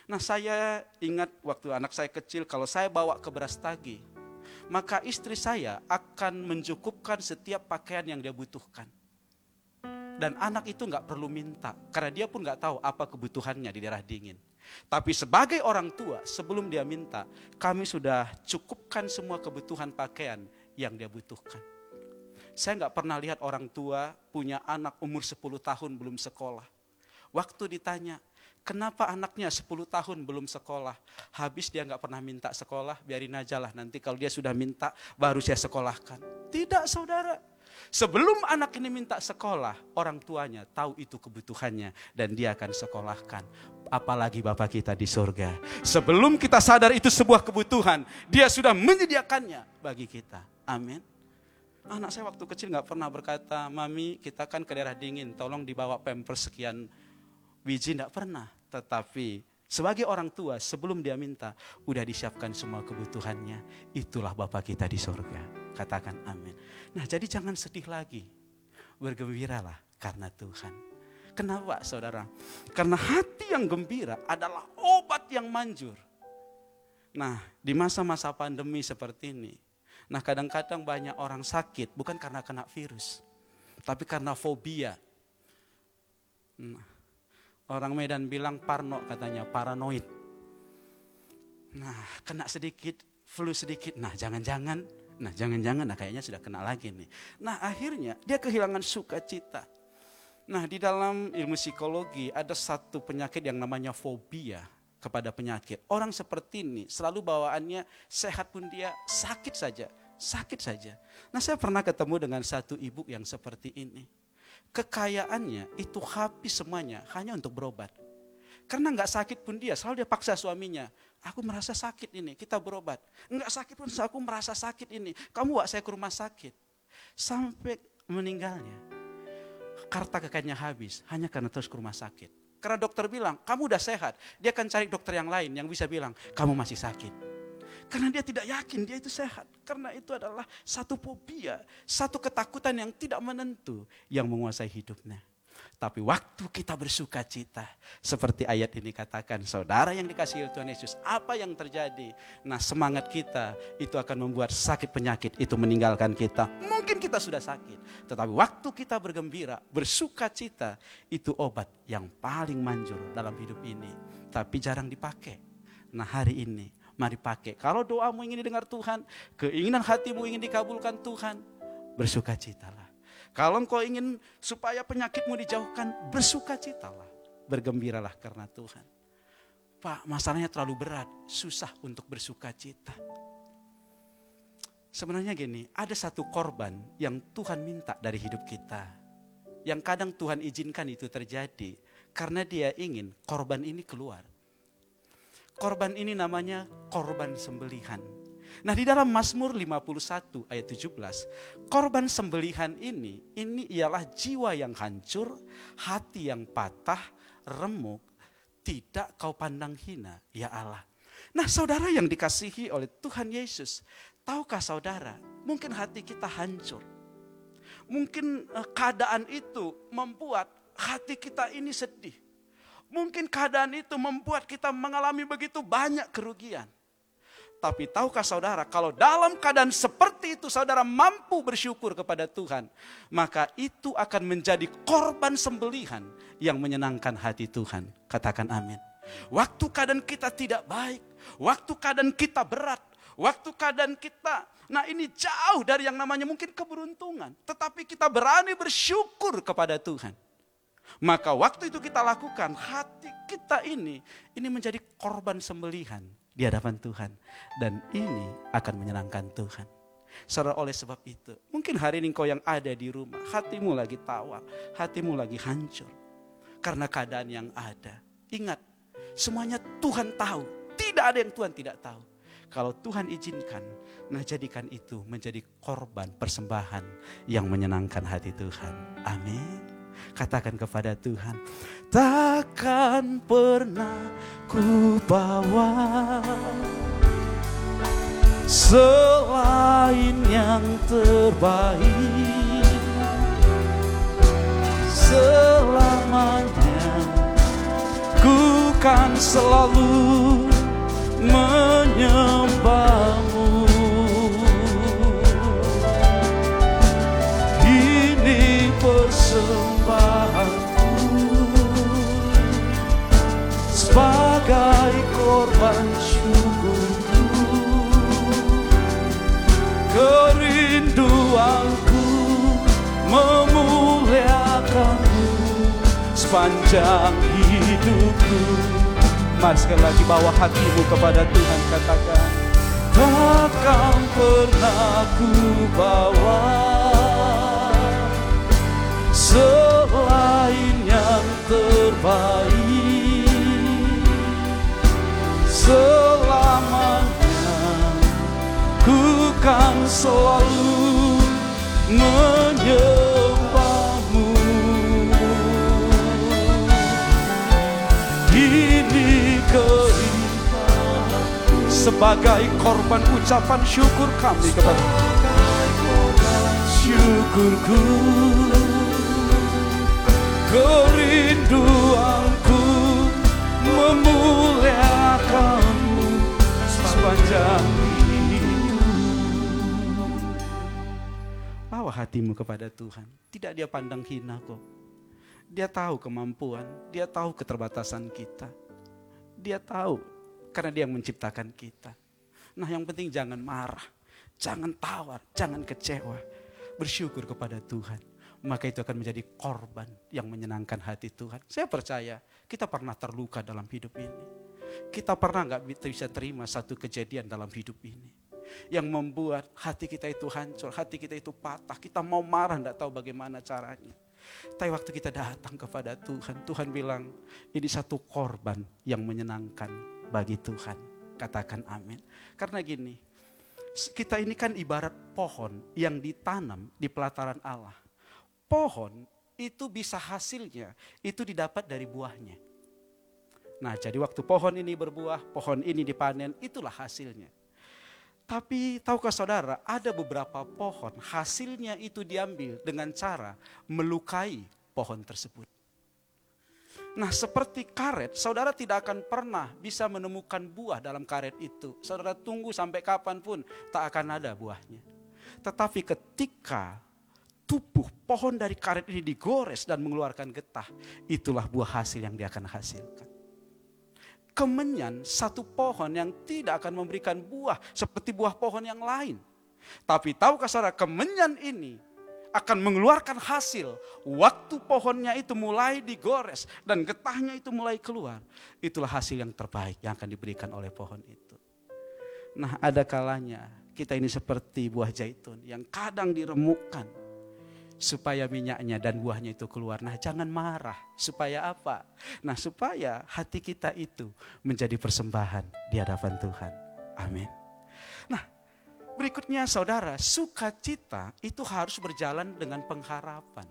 Nah, saya ingat waktu anak saya kecil kalau saya bawa ke beras tagi, maka istri saya akan mencukupkan setiap pakaian yang dia butuhkan. Dan anak itu nggak perlu minta, karena dia pun nggak tahu apa kebutuhannya di daerah dingin. Tapi sebagai orang tua, sebelum dia minta, kami sudah cukupkan semua kebutuhan pakaian yang dia butuhkan. Saya nggak pernah lihat orang tua punya anak umur 10 tahun belum sekolah. Waktu ditanya, kenapa anaknya 10 tahun belum sekolah? Habis dia nggak pernah minta sekolah, biarin aja lah. Nanti kalau dia sudah minta, baru saya sekolahkan. Tidak saudara. Sebelum anak ini minta sekolah, orang tuanya tahu itu kebutuhannya dan dia akan sekolahkan. Apalagi Bapak kita di surga. Sebelum kita sadar itu sebuah kebutuhan, dia sudah menyediakannya bagi kita. Amin. Anak saya waktu kecil nggak pernah berkata, Mami kita kan ke daerah dingin, tolong dibawa pampers sekian biji, nggak pernah. Tetapi sebagai orang tua sebelum dia minta, udah disiapkan semua kebutuhannya. Itulah Bapak kita di surga. Katakan amin. Nah jadi jangan sedih lagi. Bergembiralah karena Tuhan. Kenapa saudara? Karena hati yang gembira adalah obat yang manjur. Nah di masa-masa pandemi seperti ini, Nah kadang-kadang banyak orang sakit bukan karena kena virus. Tapi karena fobia. Nah, orang Medan bilang parno katanya, paranoid. Nah kena sedikit, flu sedikit. Nah jangan-jangan, nah jangan-jangan, nah kayaknya sudah kena lagi nih. Nah akhirnya dia kehilangan sukacita. Nah di dalam ilmu psikologi ada satu penyakit yang namanya fobia kepada penyakit. Orang seperti ini selalu bawaannya sehat pun dia sakit saja, sakit saja. Nah saya pernah ketemu dengan satu ibu yang seperti ini. Kekayaannya itu habis semuanya hanya untuk berobat. Karena nggak sakit pun dia, selalu dia paksa suaminya. Aku merasa sakit ini, kita berobat. Nggak sakit pun aku merasa sakit ini. Kamu bawa saya ke rumah sakit. Sampai meninggalnya. Karta kekayaannya habis hanya karena terus ke rumah sakit. Karena dokter bilang, kamu udah sehat. Dia akan cari dokter yang lain yang bisa bilang, kamu masih sakit. Karena dia tidak yakin dia itu sehat. Karena itu adalah satu fobia, satu ketakutan yang tidak menentu yang menguasai hidupnya. Tapi waktu kita bersuka cita, seperti ayat ini katakan, saudara yang dikasihi Tuhan Yesus, apa yang terjadi? Nah semangat kita itu akan membuat sakit penyakit itu meninggalkan kita. Mungkin kita sudah sakit, tetapi waktu kita bergembira, bersuka cita, itu obat yang paling manjur dalam hidup ini. Tapi jarang dipakai. Nah hari ini, mari pakai. Kalau doamu ingin didengar Tuhan, keinginan hatimu ingin dikabulkan Tuhan, bersuka citalah. Kalau engkau ingin supaya penyakitmu dijauhkan, bersukacitalah. Bergembiralah karena Tuhan. Pak, masalahnya terlalu berat, susah untuk bersukacita. Sebenarnya gini, ada satu korban yang Tuhan minta dari hidup kita. Yang kadang Tuhan izinkan itu terjadi karena dia ingin korban ini keluar. Korban ini namanya korban sembelihan. Nah di dalam Mazmur 51 ayat 17, korban sembelihan ini, ini ialah jiwa yang hancur, hati yang patah, remuk, tidak kau pandang hina, ya Allah. Nah saudara yang dikasihi oleh Tuhan Yesus, tahukah saudara, mungkin hati kita hancur. Mungkin eh, keadaan itu membuat hati kita ini sedih. Mungkin keadaan itu membuat kita mengalami begitu banyak kerugian. Tapi tahukah saudara, kalau dalam keadaan seperti itu saudara mampu bersyukur kepada Tuhan, maka itu akan menjadi korban sembelihan yang menyenangkan hati Tuhan. Katakan amin. Waktu keadaan kita tidak baik, waktu keadaan kita berat, waktu keadaan kita, nah ini jauh dari yang namanya mungkin keberuntungan, tetapi kita berani bersyukur kepada Tuhan. Maka waktu itu kita lakukan, hati kita ini, ini menjadi korban sembelihan di hadapan Tuhan. Dan ini akan menyenangkan Tuhan. Saudara oleh sebab itu, mungkin hari ini kau yang ada di rumah, hatimu lagi tawa, hatimu lagi hancur. Karena keadaan yang ada. Ingat, semuanya Tuhan tahu. Tidak ada yang Tuhan tidak tahu. Kalau Tuhan izinkan, nah jadikan itu menjadi korban persembahan yang menyenangkan hati Tuhan. Amin. Katakan kepada Tuhan, takkan pernah ku bawa selain yang terbaik. Selamanya ku kan selalu menyembahmu sebagai korban syukurku. Kerinduanku memuliakanmu sepanjang hidupku. Mari sekali lagi bawa hatimu kepada Tuhan katakan Takkan pernah ku bawa Selain yang terbaik Selamanya Ku kan selalu menyembahmu. Ini keindahan sebagai korban ucapan syukur kami kepada syukurku kerinduanku memuliakanmu bawa hatimu kepada Tuhan tidak dia pandang hina kok dia tahu kemampuan, dia tahu keterbatasan kita. Dia tahu karena dia yang menciptakan kita. Nah yang penting jangan marah, jangan tawar, jangan kecewa. Bersyukur kepada Tuhan. Maka itu akan menjadi korban yang menyenangkan hati Tuhan. Saya percaya kita pernah terluka dalam hidup ini. Kita pernah nggak bisa terima satu kejadian dalam hidup ini. Yang membuat hati kita itu hancur, hati kita itu patah. Kita mau marah, nggak tahu bagaimana caranya. Tapi waktu kita datang kepada Tuhan, Tuhan bilang ini satu korban yang menyenangkan bagi Tuhan. Katakan amin. Karena gini, kita ini kan ibarat pohon yang ditanam di pelataran Allah. Pohon itu bisa hasilnya, itu didapat dari buahnya. Nah jadi waktu pohon ini berbuah, pohon ini dipanen, itulah hasilnya. Tapi tahukah saudara, ada beberapa pohon hasilnya itu diambil dengan cara melukai pohon tersebut. Nah seperti karet, saudara tidak akan pernah bisa menemukan buah dalam karet itu. Saudara tunggu sampai kapan pun tak akan ada buahnya. Tetapi ketika tubuh pohon dari karet ini digores dan mengeluarkan getah, itulah buah hasil yang dia akan hasilkan. Kemenyan satu pohon yang tidak akan memberikan buah seperti buah pohon yang lain. Tapi tahukah saudara kemenyan ini akan mengeluarkan hasil waktu pohonnya itu mulai digores dan getahnya itu mulai keluar. Itulah hasil yang terbaik yang akan diberikan oleh pohon itu. Nah ada kalanya kita ini seperti buah zaitun yang kadang diremukkan supaya minyaknya dan buahnya itu keluar. Nah, jangan marah. Supaya apa? Nah, supaya hati kita itu menjadi persembahan di hadapan Tuhan. Amin. Nah, berikutnya saudara, sukacita itu harus berjalan dengan pengharapan.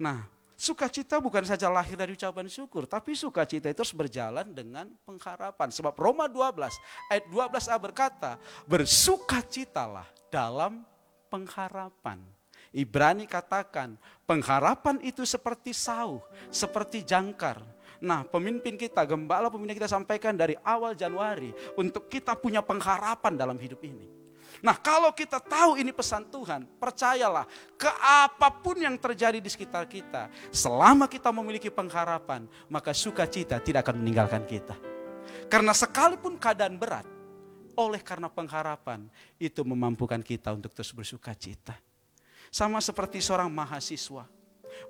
Nah, sukacita bukan saja lahir dari ucapan syukur, tapi sukacita itu harus berjalan dengan pengharapan. Sebab Roma 12 ayat 12a berkata, bersukacitalah dalam pengharapan. Ibrani katakan, pengharapan itu seperti sauh, seperti jangkar. Nah, pemimpin kita, gembala pemimpin kita sampaikan dari awal Januari untuk kita punya pengharapan dalam hidup ini. Nah, kalau kita tahu ini pesan Tuhan, percayalah, ke apa pun yang terjadi di sekitar kita, selama kita memiliki pengharapan, maka sukacita tidak akan meninggalkan kita. Karena sekalipun keadaan berat, oleh karena pengharapan, itu memampukan kita untuk terus bersukacita. Sama seperti seorang mahasiswa.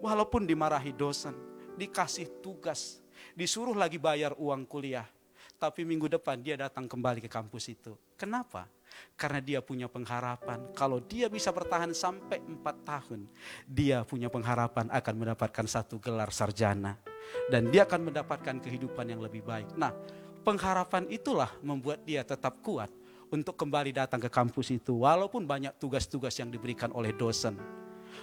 Walaupun dimarahi dosen, dikasih tugas, disuruh lagi bayar uang kuliah. Tapi minggu depan dia datang kembali ke kampus itu. Kenapa? Karena dia punya pengharapan. Kalau dia bisa bertahan sampai empat tahun, dia punya pengharapan akan mendapatkan satu gelar sarjana. Dan dia akan mendapatkan kehidupan yang lebih baik. Nah, pengharapan itulah membuat dia tetap kuat untuk kembali datang ke kampus itu walaupun banyak tugas-tugas yang diberikan oleh dosen.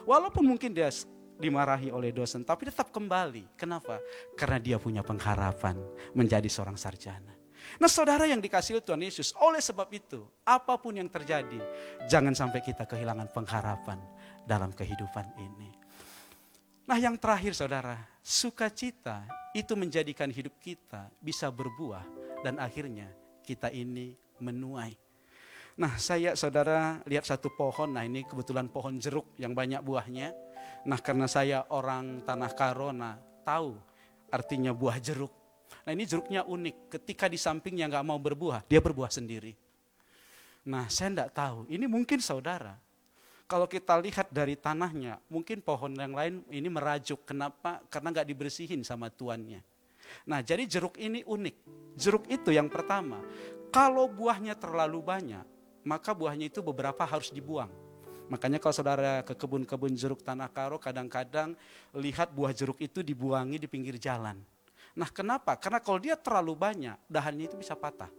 Walaupun mungkin dia dimarahi oleh dosen tapi tetap kembali. Kenapa? Karena dia punya pengharapan menjadi seorang sarjana. Nah saudara yang dikasih Tuhan Yesus, oleh sebab itu apa pun yang terjadi jangan sampai kita kehilangan pengharapan dalam kehidupan ini. Nah yang terakhir saudara, sukacita itu menjadikan hidup kita bisa berbuah dan akhirnya kita ini menuai. Nah saya saudara lihat satu pohon, nah ini kebetulan pohon jeruk yang banyak buahnya. Nah karena saya orang tanah karona tahu artinya buah jeruk. Nah ini jeruknya unik, ketika di sampingnya nggak mau berbuah, dia berbuah sendiri. Nah saya tidak tahu, ini mungkin saudara. Kalau kita lihat dari tanahnya, mungkin pohon yang lain ini merajuk. Kenapa? Karena nggak dibersihin sama tuannya. Nah jadi jeruk ini unik. Jeruk itu yang pertama, kalau buahnya terlalu banyak, maka buahnya itu beberapa harus dibuang. Makanya kalau saudara ke kebun-kebun jeruk tanah karo, kadang-kadang lihat buah jeruk itu dibuangi di pinggir jalan. Nah kenapa? Karena kalau dia terlalu banyak, dahannya itu bisa patah.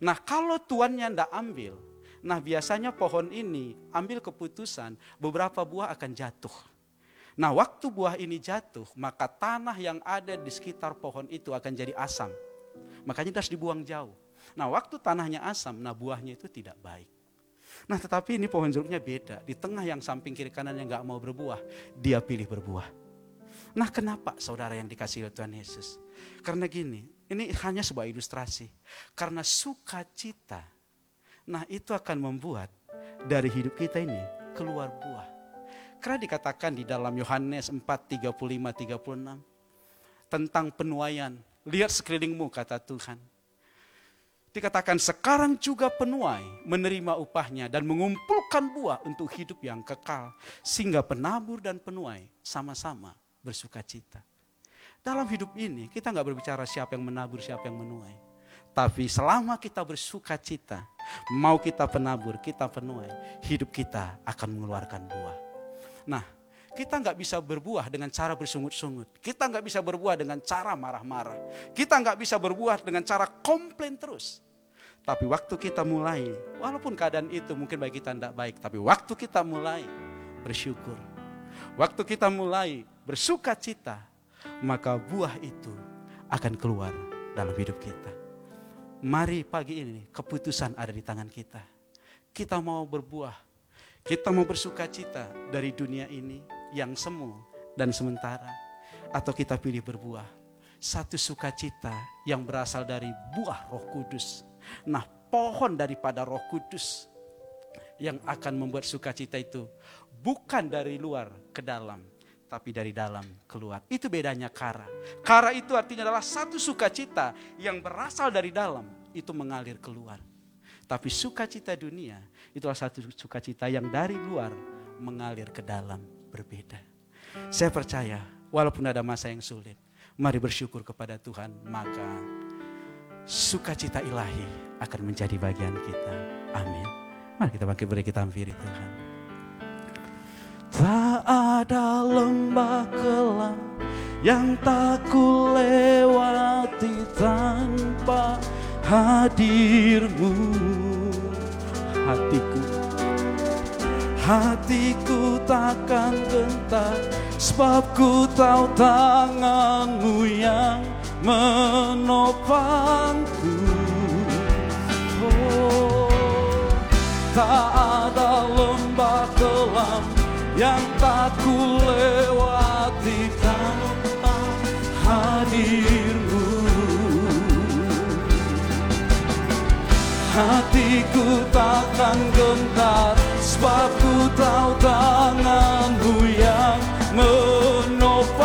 Nah kalau tuannya tidak ambil, nah biasanya pohon ini ambil keputusan beberapa buah akan jatuh. Nah waktu buah ini jatuh, maka tanah yang ada di sekitar pohon itu akan jadi asam. Makanya harus dibuang jauh. Nah waktu tanahnya asam, nah buahnya itu tidak baik. Nah tetapi ini pohon jeruknya beda. Di tengah yang samping kiri kanan yang gak mau berbuah, dia pilih berbuah. Nah kenapa saudara yang dikasih oleh Tuhan Yesus? Karena gini, ini hanya sebuah ilustrasi. Karena sukacita, nah itu akan membuat dari hidup kita ini keluar buah. Karena dikatakan di dalam Yohanes 4, 35, 36. Tentang penuaian. Lihat sekelilingmu kata Tuhan. Dikatakan sekarang juga penuai menerima upahnya dan mengumpulkan buah untuk hidup yang kekal. Sehingga penabur dan penuai sama-sama bersuka cita. Dalam hidup ini kita nggak berbicara siapa yang menabur, siapa yang menuai. Tapi selama kita bersuka cita, mau kita penabur, kita penuai, hidup kita akan mengeluarkan buah. Nah, kita nggak bisa berbuah dengan cara bersungut-sungut. Kita nggak bisa berbuah dengan cara marah-marah. Kita nggak bisa berbuah dengan cara komplain terus. Tapi waktu kita mulai, walaupun keadaan itu mungkin bagi kita tidak baik, tapi waktu kita mulai bersyukur, waktu kita mulai bersuka cita, maka buah itu akan keluar dalam hidup kita. Mari pagi ini keputusan ada di tangan kita. Kita mau berbuah. Kita mau bersuka cita dari dunia ini yang semu dan sementara. Atau kita pilih berbuah. Satu sukacita yang berasal dari buah roh kudus. Nah pohon daripada roh kudus yang akan membuat sukacita itu bukan dari luar ke dalam, tapi dari dalam keluar. Itu bedanya kara. Kara itu artinya adalah satu sukacita yang berasal dari dalam, itu mengalir keluar. Tapi sukacita dunia itulah satu sukacita yang dari luar mengalir ke dalam, berbeda. Saya percaya, walaupun ada masa yang sulit, mari bersyukur kepada Tuhan, maka sukacita ilahi akan menjadi bagian kita. Amin. Mari kita bangkit beri kita hampiri Tuhan. Tak ada lembah kelam yang tak ku lewati tanpa hadirmu. Hatiku, hatiku takkan gentar sebab ku tahu tanganmu yang menopangku. Oh, tak ada lembah kelam yang tak ku lewati tanpa hadirmu. Hatiku takkan gentar sebab ku tahu tanganmu yang menopangku.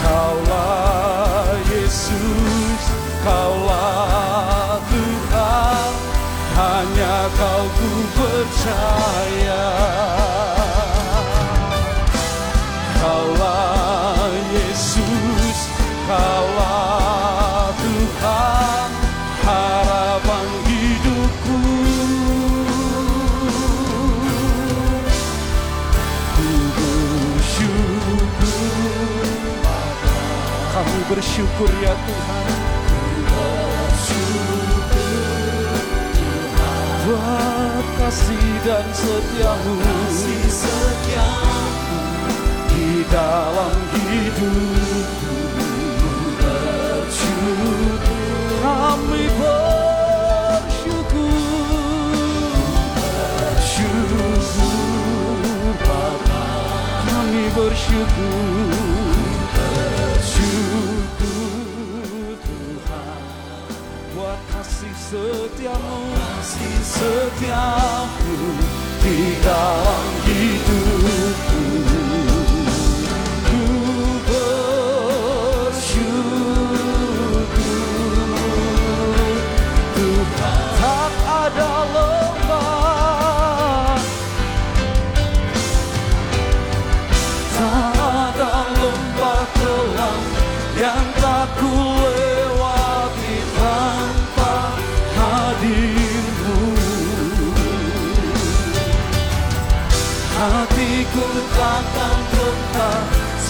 Kaulah Yesus, Kaulah Tuhan, hanya Kau ku percaya. Bersyukur ya Tuhan. Buat kasih dan setiamu, di dalam hidupku bersyukur. Kami bersyukur, bersyukur. Kami bersyukur setiamu, kasih setiamu di dalam hidupku.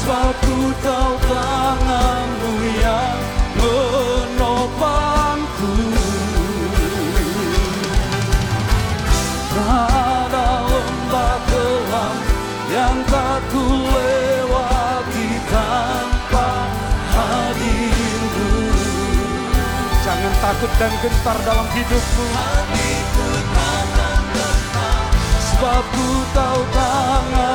Sebab ku tahu tanganmu yang menopangku. Tak ada lembah kelam yang tak ku lewati tanpa hadirmu. Jangan takut dan gentar dalam hidupmu. Sebab ku tahu tanganmu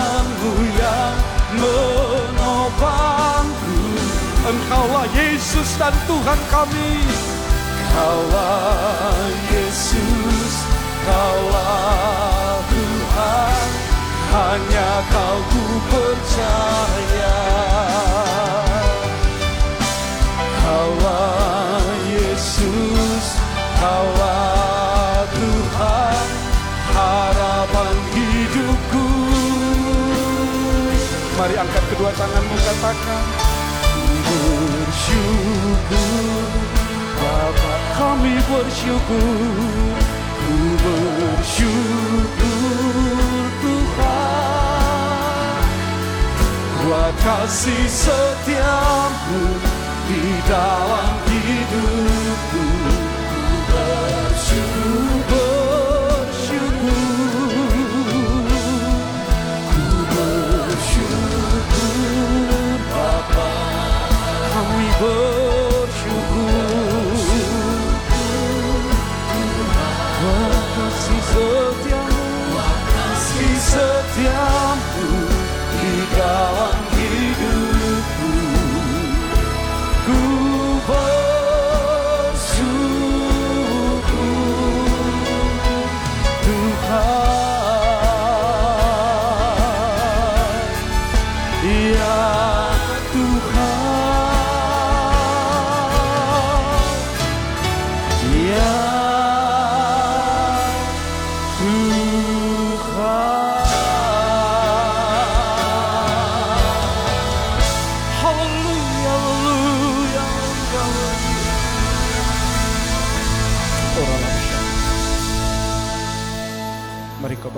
Engkaulah Yesus dan Tuhan kami. Kaulah Yesus, Kaulah Tuhan, hanya Kau ku percaya. Kaulah Yesus, Kaulah Tuhan, harapan hidupku. Mari angkat kedua tanganmu katakan, "Ku bersyukur Bapa kami bersyukur, ku bersyukur Tuhan. Buat kasih setiamu di dalam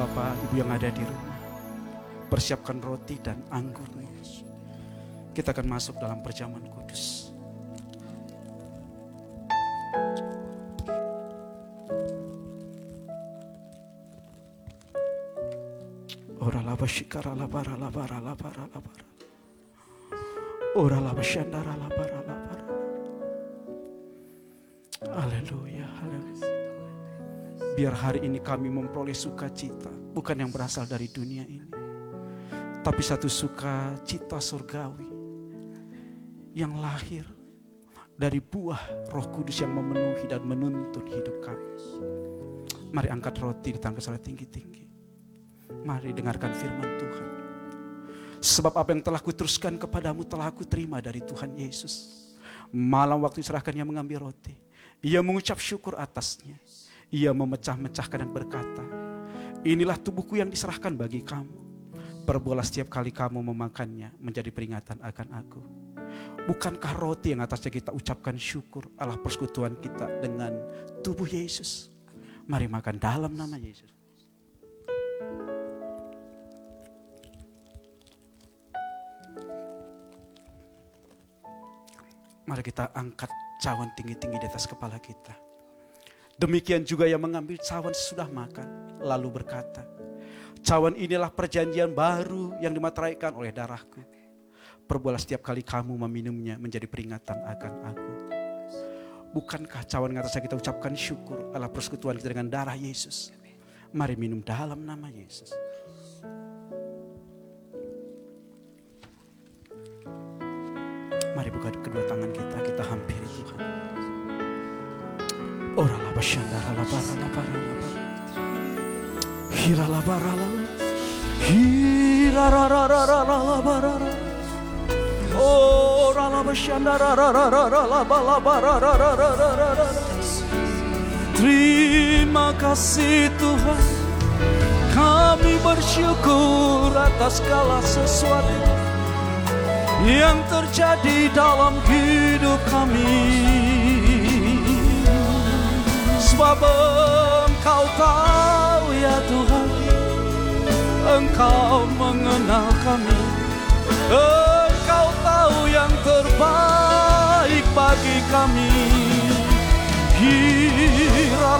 Bapak, Ibu yang ada di rumah. Persiapkan roti dan anggurnya. Kita akan masuk dalam perjamuan kudus. Ora laba shikara labara labara labara labara. Ora laba shandara labara labara. Haleluya, haleluya. Biar hari ini kami memperoleh sukacita, bukan yang berasal dari dunia ini. Tapi satu sukacita surgawi yang lahir dari buah roh kudus yang memenuhi dan menuntun hidup kami. Mari angkat roti di tangan saudara tinggi-tinggi. Mari dengarkan firman Tuhan. Sebab apa yang telah kuteruskan kepadamu telah aku terima dari Tuhan Yesus. Malam waktu diserahkannya mengambil roti. Ia mengucap syukur atasnya. Ia memecah-mecahkan dan berkata, Inilah tubuhku yang diserahkan bagi kamu. Perbualah setiap kali kamu memakannya menjadi peringatan akan aku. Bukankah roti yang atasnya kita ucapkan syukur Allah persekutuan kita dengan tubuh Yesus. Mari makan dalam nama Yesus. Mari kita angkat cawan tinggi-tinggi di atas kepala kita. Demikian juga yang mengambil cawan sesudah makan, lalu berkata, cawan inilah perjanjian baru yang dimateraikan oleh darahku. Perbualah setiap kali kamu meminumnya menjadi peringatan akan aku. Bukankah cawan yang atasnya kita ucapkan syukur Allah persekutuan kita dengan darah Yesus. Mari minum dalam nama Yesus. Mari buka kedua tangan kita, kita hampiri Tuhan. Ora la bashandara la bara la bara la bara. Hira la bara la la. Hira ra ra ra ra ra la bara ra. Ora la bashandara ra ra ra ra la ba la bara ra ra ra ra ra ra. Terima kasih Tuhan. Kami bersyukur atas segala sesuatu yang terjadi dalam hidup kami. Sebab engkau tahu ya Tuhan, engkau mengenal kami. Engkau tahu yang terbaik bagi kami. Hira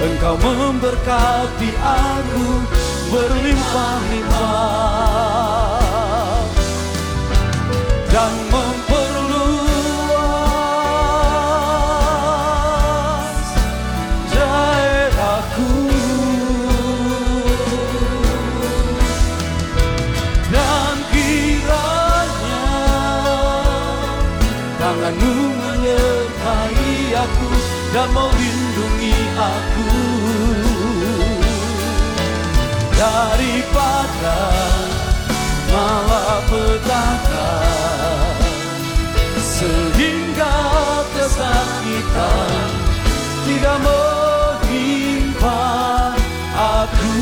Engkau memberkati aku berlimpah-limpah dan memperluas daerahku dan kiranya tanganmu menyertai aku dan melindungi malapetaka sehingga kesakitan tidak menimpa aku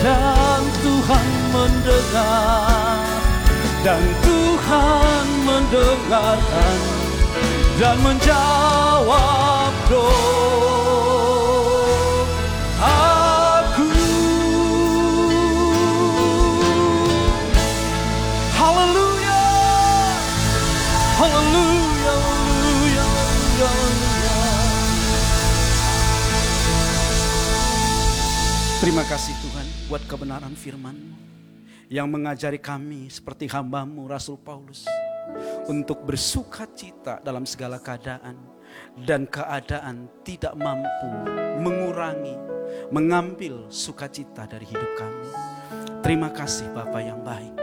dan Tuhan mendengar dan Tuhan mendengarkan dan menjawab doaku. Terima kasih Tuhan buat kebenaran firman yang mengajari kami seperti hambamu Rasul Paulus untuk bersuka cita dalam segala keadaan dan keadaan tidak mampu mengurangi, mengambil sukacita dari hidup kami. Terima kasih Bapak yang baik.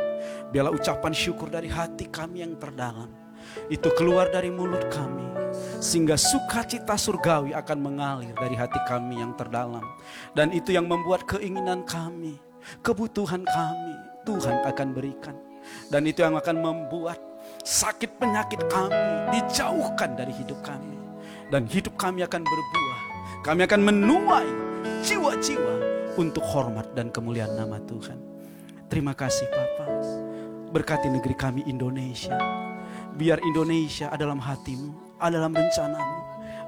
Biarlah ucapan syukur dari hati kami yang terdalam itu keluar dari mulut kami sehingga sukacita surgawi akan mengalir dari hati kami yang terdalam dan itu yang membuat keinginan kami, kebutuhan kami Tuhan akan berikan dan itu yang akan membuat sakit penyakit kami dijauhkan dari hidup kami dan hidup kami akan berbuah. Kami akan menuai jiwa-jiwa untuk hormat dan kemuliaan nama Tuhan. Terima kasih Bapak. Berkati negeri kami Indonesia. Biar Indonesia ada dalam hatimu, ada dalam rencanamu,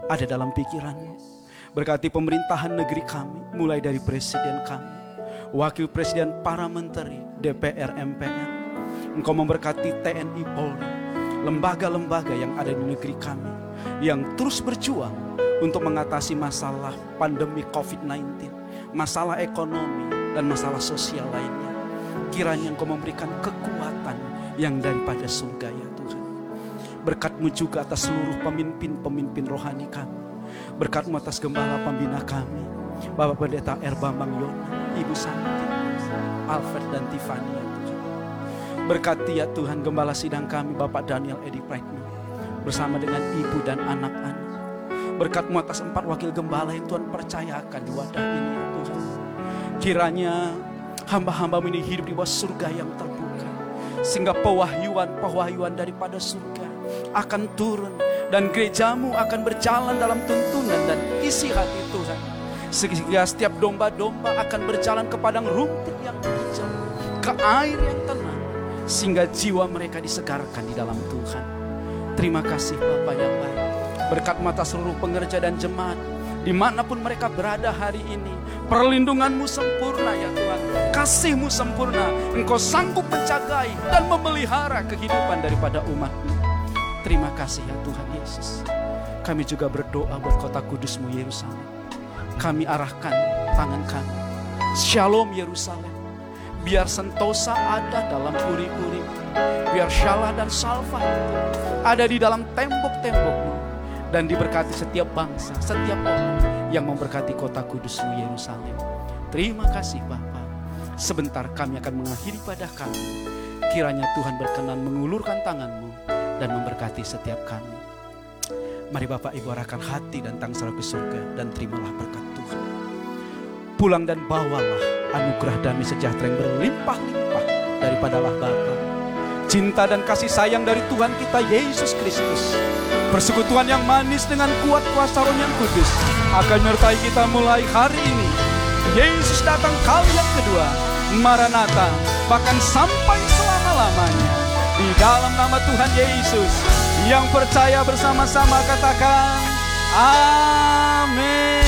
ada dalam pikiranmu. Berkati pemerintahan negeri kami, mulai dari presiden kami, wakil presiden, para menteri, DPR, MPR. Engkau memberkati TNI Polri, lembaga-lembaga yang ada di negeri kami, yang terus berjuang untuk mengatasi masalah pandemi COVID-19, masalah ekonomi, dan masalah sosial lainnya. Kiranya Engkau memberikan kekuatan yang daripada surga ya. Berkatmu juga atas seluruh pemimpin-pemimpin rohani kami. Berkatmu atas gembala pembina kami. Bapak Pendeta. Bambang Yona, Ibu Santi, Alfred dan Tiffany ya. Berkati ya Tuhan gembala sidang kami Bapak Daniel Edi Praitno. Bersama dengan ibu dan anak-anak. Berkatmu atas empat wakil gembala yang Tuhan percayakan di wadah ini ya Tuhan. Kiranya hamba-hamba ini hidup di bawah surga yang terbuka. Sehingga pewahyuan-pewahyuan daripada surga akan turun. Dan gerejamu akan berjalan dalam tuntunan dan isi hati Tuhan. Sehingga setiap domba-domba akan berjalan ke padang rumput yang hijau. Ke air yang tenang. Sehingga jiwa mereka disegarkan di dalam Tuhan. Terima kasih Bapak yang baik. Berkat mata seluruh pengerja dan jemaat. Di mana pun mereka berada hari ini. Perlindunganmu sempurna ya Tuhan. Kasihmu sempurna. Engkau sanggup menjagai dan memelihara kehidupan daripada umatmu. Terima kasih ya Tuhan Yesus. Kami juga berdoa buat kota kudusmu Yerusalem. Kami arahkan tangan kami. Shalom Yerusalem. Biar sentosa ada dalam puri-puri. Biar syalah dan salva ada di dalam tembok-tembokmu. Dan diberkati setiap bangsa, setiap orang yang memberkati kota kudusmu Yerusalem. Terima kasih Bapa. Sebentar kami akan mengakhiri pada kami. Kiranya Tuhan berkenan mengulurkan tanganmu dan memberkati setiap kami. Mari Bapak Ibu arahkan hati dan tangsel ke surga dan terimalah berkat Tuhan. Pulang dan bawalah anugerah damai sejahtera yang berlimpah-limpah daripada Allah Bapa. Cinta dan kasih sayang dari Tuhan kita Yesus Kristus. Persekutuan yang manis dengan kuat kuasa roh yang kudus akan menyertai kita mulai hari ini. Yesus datang kali yang kedua. Maranatha bahkan sampai selama-lamanya. Di dalam nama Tuhan Yesus Yang percaya bersama-sama katakan Amin.